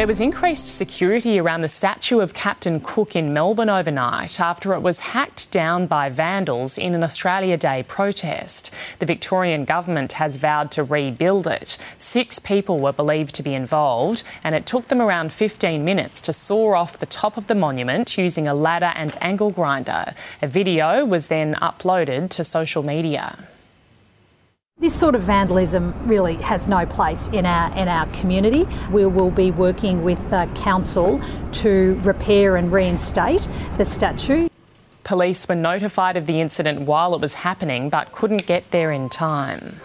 There was increased security around the statue of Captain Cook in Melbourne overnight after it was hacked down by vandals in an Australia Day protest. The Victorian government has vowed to rebuild it. Six people were believed to be involved, and it took them around 15 minutes to saw off the top of the monument using a ladder and angle grinder. A video was then uploaded to social media sort of vandalism really has no place in our in our community. We will be working with uh, council to repair and reinstate the statue. Police were notified of the incident while it was happening but couldn't get there in time.